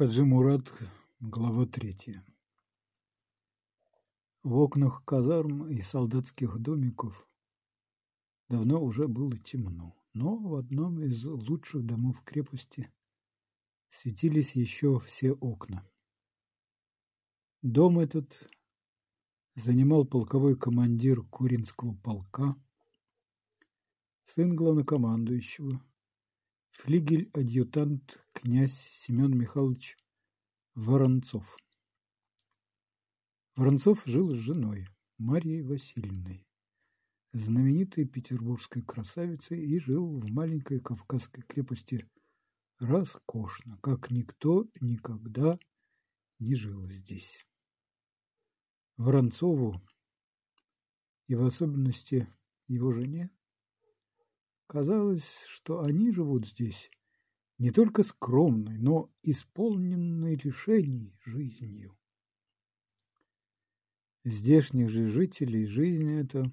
Хаджи Мурат, глава третья. В окнах казарм и солдатских домиков давно уже было темно, но в одном из лучших домов крепости светились еще все окна. Дом этот занимал полковой командир Куринского полка, сын главнокомандующего, флигель-адъютант князь Семен Михайлович Воронцов. Воронцов жил с женой, Марьей Васильевной, знаменитой петербургской красавицей, и жил в маленькой кавказской крепости роскошно, как никто никогда не жил здесь. Воронцову и в особенности его жене казалось, что они живут здесь не только скромной, но исполненной решений жизнью. Здешних же жителей жизнь эта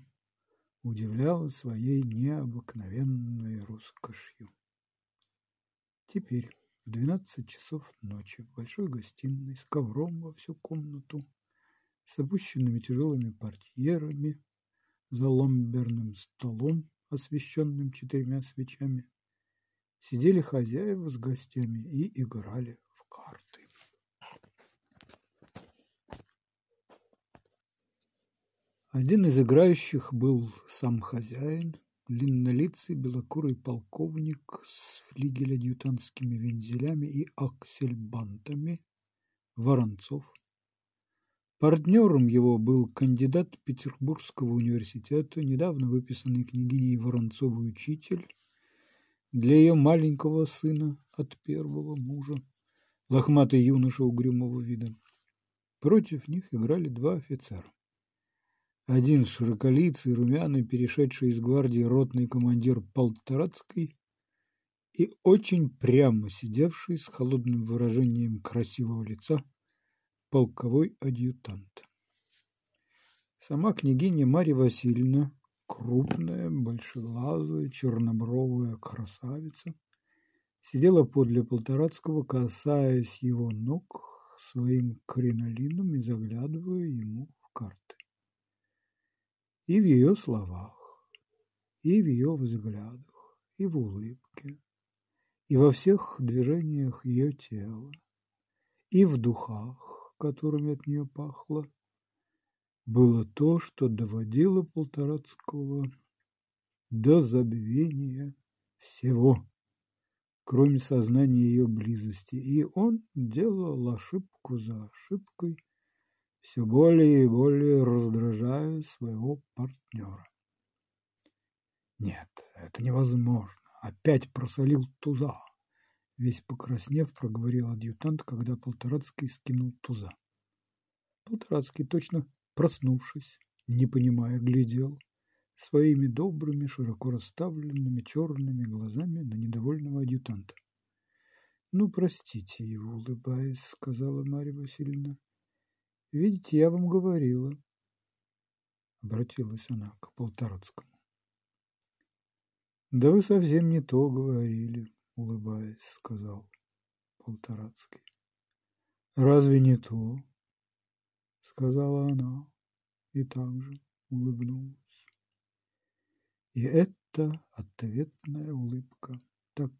удивляла своей необыкновенной роскошью. Теперь в двенадцать часов ночи в большой гостиной с ковром во всю комнату с опущенными тяжелыми портьерами, за ламберным столом, освещенным четырьмя свечами, сидели хозяева с гостями и играли в карты. Один из играющих был сам хозяин, длиннолицый белокурый полковник с флигель-адъютантскими вензелями и аксельбантами Воронцов. Партнером его был кандидат Петербургского университета, недавно выписанный княгиней Воронцовой учитель для ее маленького сына от первого мужа, лохматый юноша угрюмого вида. Против них играли два офицера. Один широколицый, румяный, перешедший из гвардии ротный командир Полторацкой и очень прямо сидевший с холодным выражением красивого лица полковой адъютант. Сама княгиня Марья Васильевна, крупная, большеглазая, чернобровая красавица, сидела подле Полторацкого, касаясь его ног своим кринолином и заглядывая ему в карты. И в ее словах, и в ее взглядах, и в улыбке, и во всех движениях ее тела, и в духах, которыми от нее пахло, было то, что доводило Полторацкого до забвения всего, кроме сознания ее близости, и он делал ошибку за ошибкой, все более и более раздражая своего партнера. Нет, это невозможно. Опять просолил туза. Весь покраснев, проговорил адъютант, когда Полторацкий скинул туза. Полторацкий, точно проснувшись, не понимая, глядел своими добрыми, широко расставленными черными глазами на недовольного адъютанта. «Ну, простите его, улыбаясь», — сказала Марья Васильевна. «Видите, я вам говорила», — обратилась она к Полторацкому. «Да вы совсем не то говорили», улыбаясь, сказал Полторацкий. «Разве не то?» — сказала она и также улыбнулась. И эта ответная улыбка так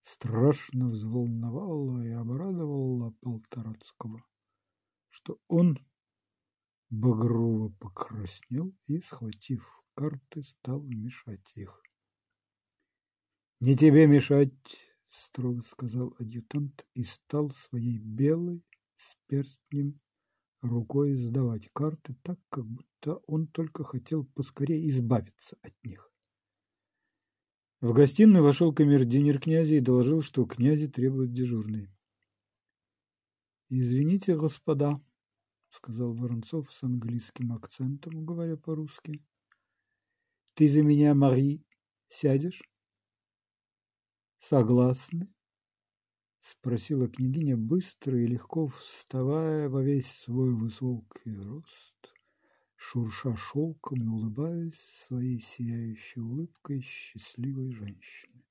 страшно взволновала и обрадовала Полторацкого, что он багрово покраснел и, схватив карты, стал мешать их. «Не тебе мешать!» – строго сказал адъютант и стал своей белой с перстнем рукой сдавать карты так, как будто он только хотел поскорее избавиться от них. В гостиную вошел камердинер князя и доложил, что князи требуют дежурный. «Извините, господа», — сказал Воронцов с английским акцентом, говоря по-русски. «Ты за меня, Мари, сядешь?» Согласны? Спросила княгиня быстро и легко вставая во весь свой высокий рост, шурша шелком и улыбаясь своей сияющей улыбкой счастливой женщины.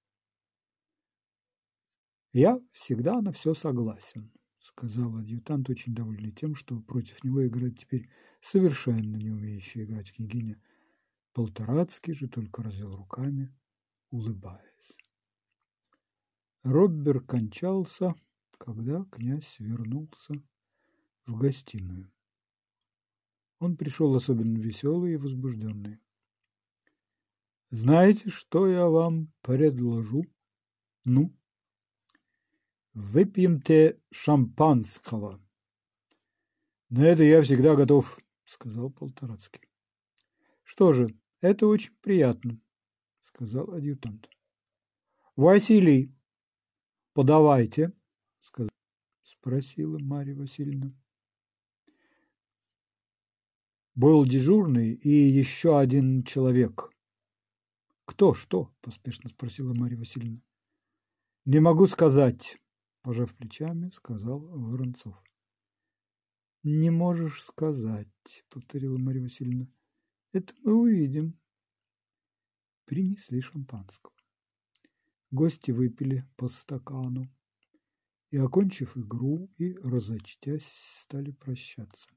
«Я всегда на все согласен», — сказал адъютант, очень довольный тем, что против него играет теперь совершенно не умеющая играть княгиня. Полторацкий же только развел руками, улыбаясь. Роббер кончался, когда князь вернулся в гостиную. Он пришел особенно веселый и возбужденный. «Знаете, что я вам предложу? Ну?» Выпьем-те шампанского. На это я всегда готов, сказал Полторацкий. Что же, это очень приятно, сказал адъютант. Василий, подавайте, сказал, спросила Марья Васильевна. Был дежурный и еще один человек. Кто, что? поспешно спросила Марья Васильевна. Не могу сказать. Пожав плечами, сказал Воронцов. «Не можешь сказать», — повторила Марья Васильевна. «Это мы увидим». Принесли шампанского. Гости выпили по стакану и, окончив игру и разочтясь, стали прощаться.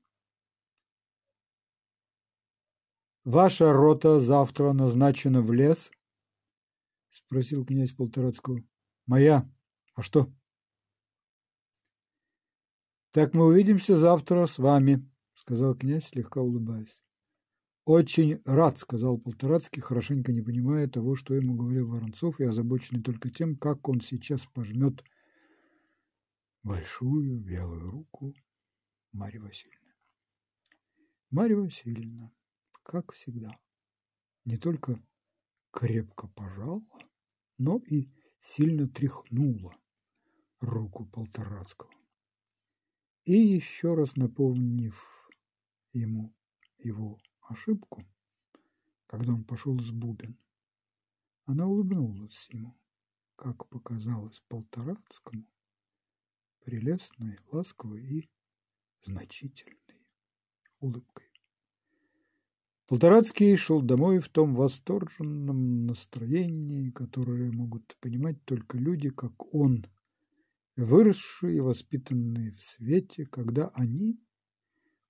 «Ваша рота завтра назначена в лес?» — спросил князь Полторацкого. «Моя. А что?» «Так мы увидимся завтра с вами», — сказал князь, слегка улыбаясь. «Очень рад», — сказал Полторацкий, хорошенько не понимая того, что ему говорил Воронцов, и озабоченный только тем, как он сейчас пожмет большую белую руку Марьи Васильевны. Марья Васильевна, как всегда, не только крепко пожала, но и сильно тряхнула руку Полторацкого. И еще раз напомнив ему его ошибку, когда он пошел с Бубен, она улыбнулась ему, как показалось Полторацкому, прелестной, ласковой и значительной улыбкой. Полторацкий шел домой в том восторженном настроении, которое могут понимать только люди, как он, выросшие и воспитанные в свете, когда они,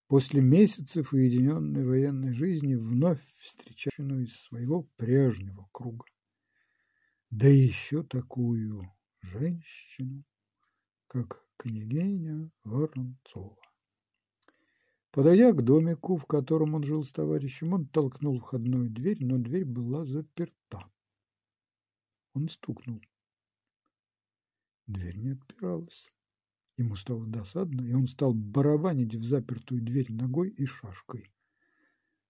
после месяцев уединенной военной жизни, вновь встречающую из своего прежнего круга. Да еще такую женщину, как княгиня Воронцова. Подойдя к домику, в котором он жил с товарищем, он толкнул входную дверь, но дверь была заперта. Он стукнул. Дверь не отпиралась. Ему стало досадно, и он стал барабанить в запертую дверь ногой и шашкой.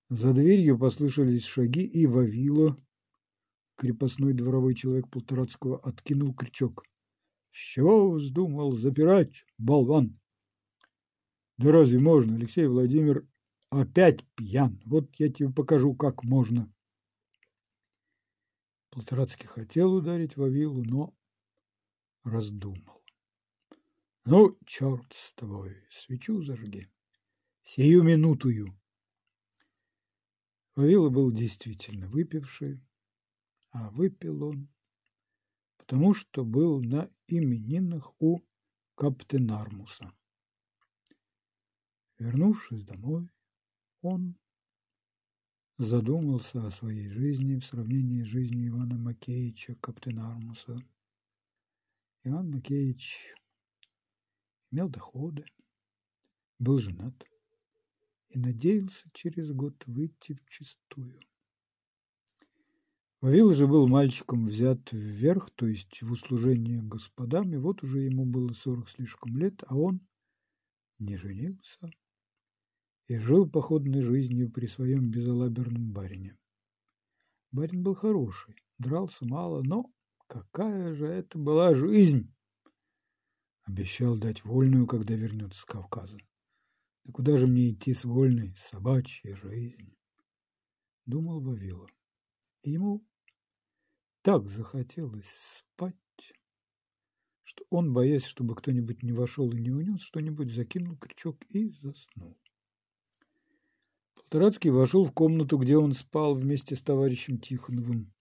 За дверью послышались шаги, и Вавила, крепостной дворовой человек Полторацкого, откинул крючок. «С чего вздумал запирать, болван?» «Да разве можно, Алексей Владимир, опять пьян? Вот я тебе покажу, как можно». Полторацкий хотел ударить Вавилу, но раздумал. Ну, черт с тобой, свечу зажги. Сию минутую. Вавила был действительно выпивший, а выпил он, потому что был на именинах у Каптенармуса. Вернувшись домой, он задумался о своей жизни в сравнении с жизнью Ивана Макеевича Каптенармуса. Иван Макеевич имел доходы, был женат и надеялся через год выйти в чистую. Вавил же был мальчиком взят вверх, то есть в услужение господам, и вот уже ему было сорок слишком лет, а он не женился и жил походной жизнью при своем безалаберном барине. Барин был хороший, дрался мало, но Какая же это была жизнь! Обещал дать вольную, когда вернется с Кавказа. Да куда же мне идти с вольной собачьей жизнью? Думал Вавила. И ему так захотелось спать, что он, боясь, чтобы кто-нибудь не вошел и не унес что-нибудь, закинул крючок и заснул. Полторацкий вошел в комнату, где он спал вместе с товарищем Тихоновым.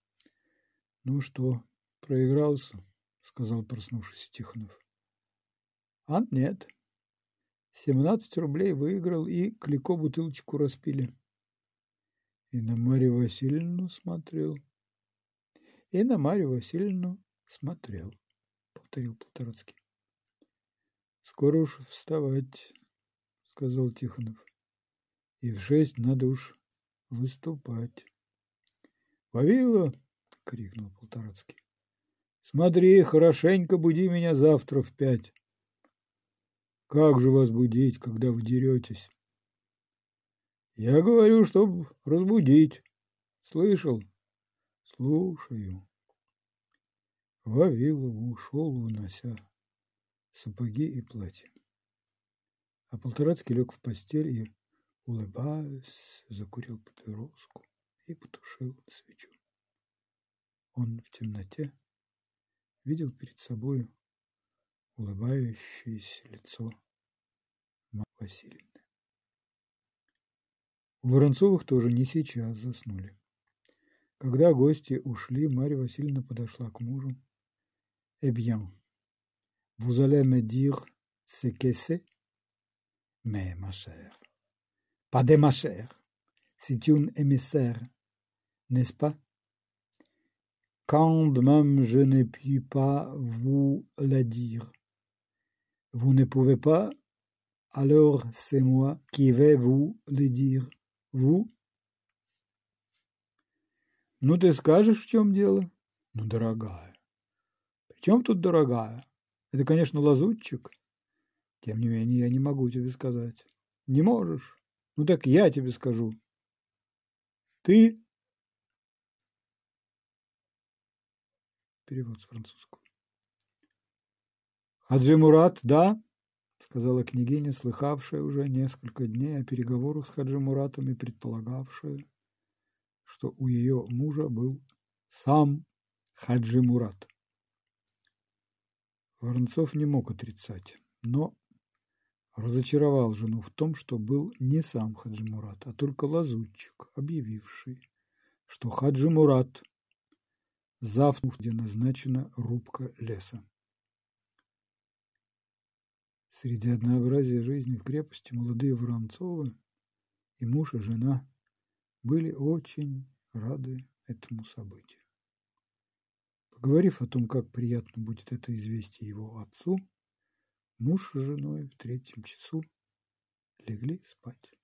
«Ну что, «Проигрался?» – сказал проснувшийся Тихонов. А нет. Семнадцать рублей выиграл и Клико бутылочку распили. И на Марью Васильевну смотрел. И на Марью Васильевну смотрел, повторил Полторацкий. Скоро уж вставать, сказал Тихонов. И в шесть надо уж выступать. Вавила! крикнул Полторацкий. Смотри, хорошенько буди меня завтра в пять. Как же вас будить, когда вы деретесь? Я говорю, чтоб разбудить. Слышал? Слушаю. Вавилов ушел, унося сапоги и платье. А Полторацкий лег в постель и, улыбаясь, закурил папироску и потушил свечу. Он в темноте видел перед собой улыбающееся лицо Марьи Васильевны. У Воронцовых тоже не сейчас заснули. Когда гости ушли, Марья Васильевна подошла к мужу. «Eh bien, vous allez me dire ce que c'est?» «Mais, ma chère, pas de ma chère, c'est une émissaire, n'est-ce pas?» Quand même je ne puis pas vous le dire. Vous ne pouvez pas, alors c'est moi qui vais vous le dire. Vous? Ну, ты скажешь, в чем дело? Ну, дорогая. При чем тут дорогая? Это, конечно, лазутчик. Тем не менее, я не могу тебе сказать. Не можешь? Ну, так я тебе скажу. Ты Перевод с французского. «Хаджи Мурат, да?» – сказала княгиня, слыхавшая уже несколько дней о переговорах с Хаджи Муратом и предполагавшая, что у ее мужа был сам Хаджи Мурат. Воронцов не мог отрицать, но разочаровал жену в том, что был не сам Хаджи Мурат, а только лазутчик, объявивший, что Хаджи Мурат Завтра, где назначена рубка леса. Среди однообразия жизни в крепости молодые Воронцовы и муж и жена были очень рады этому событию. Поговорив о том, как приятно будет это известие его отцу, муж с женой в третьем часу легли спать.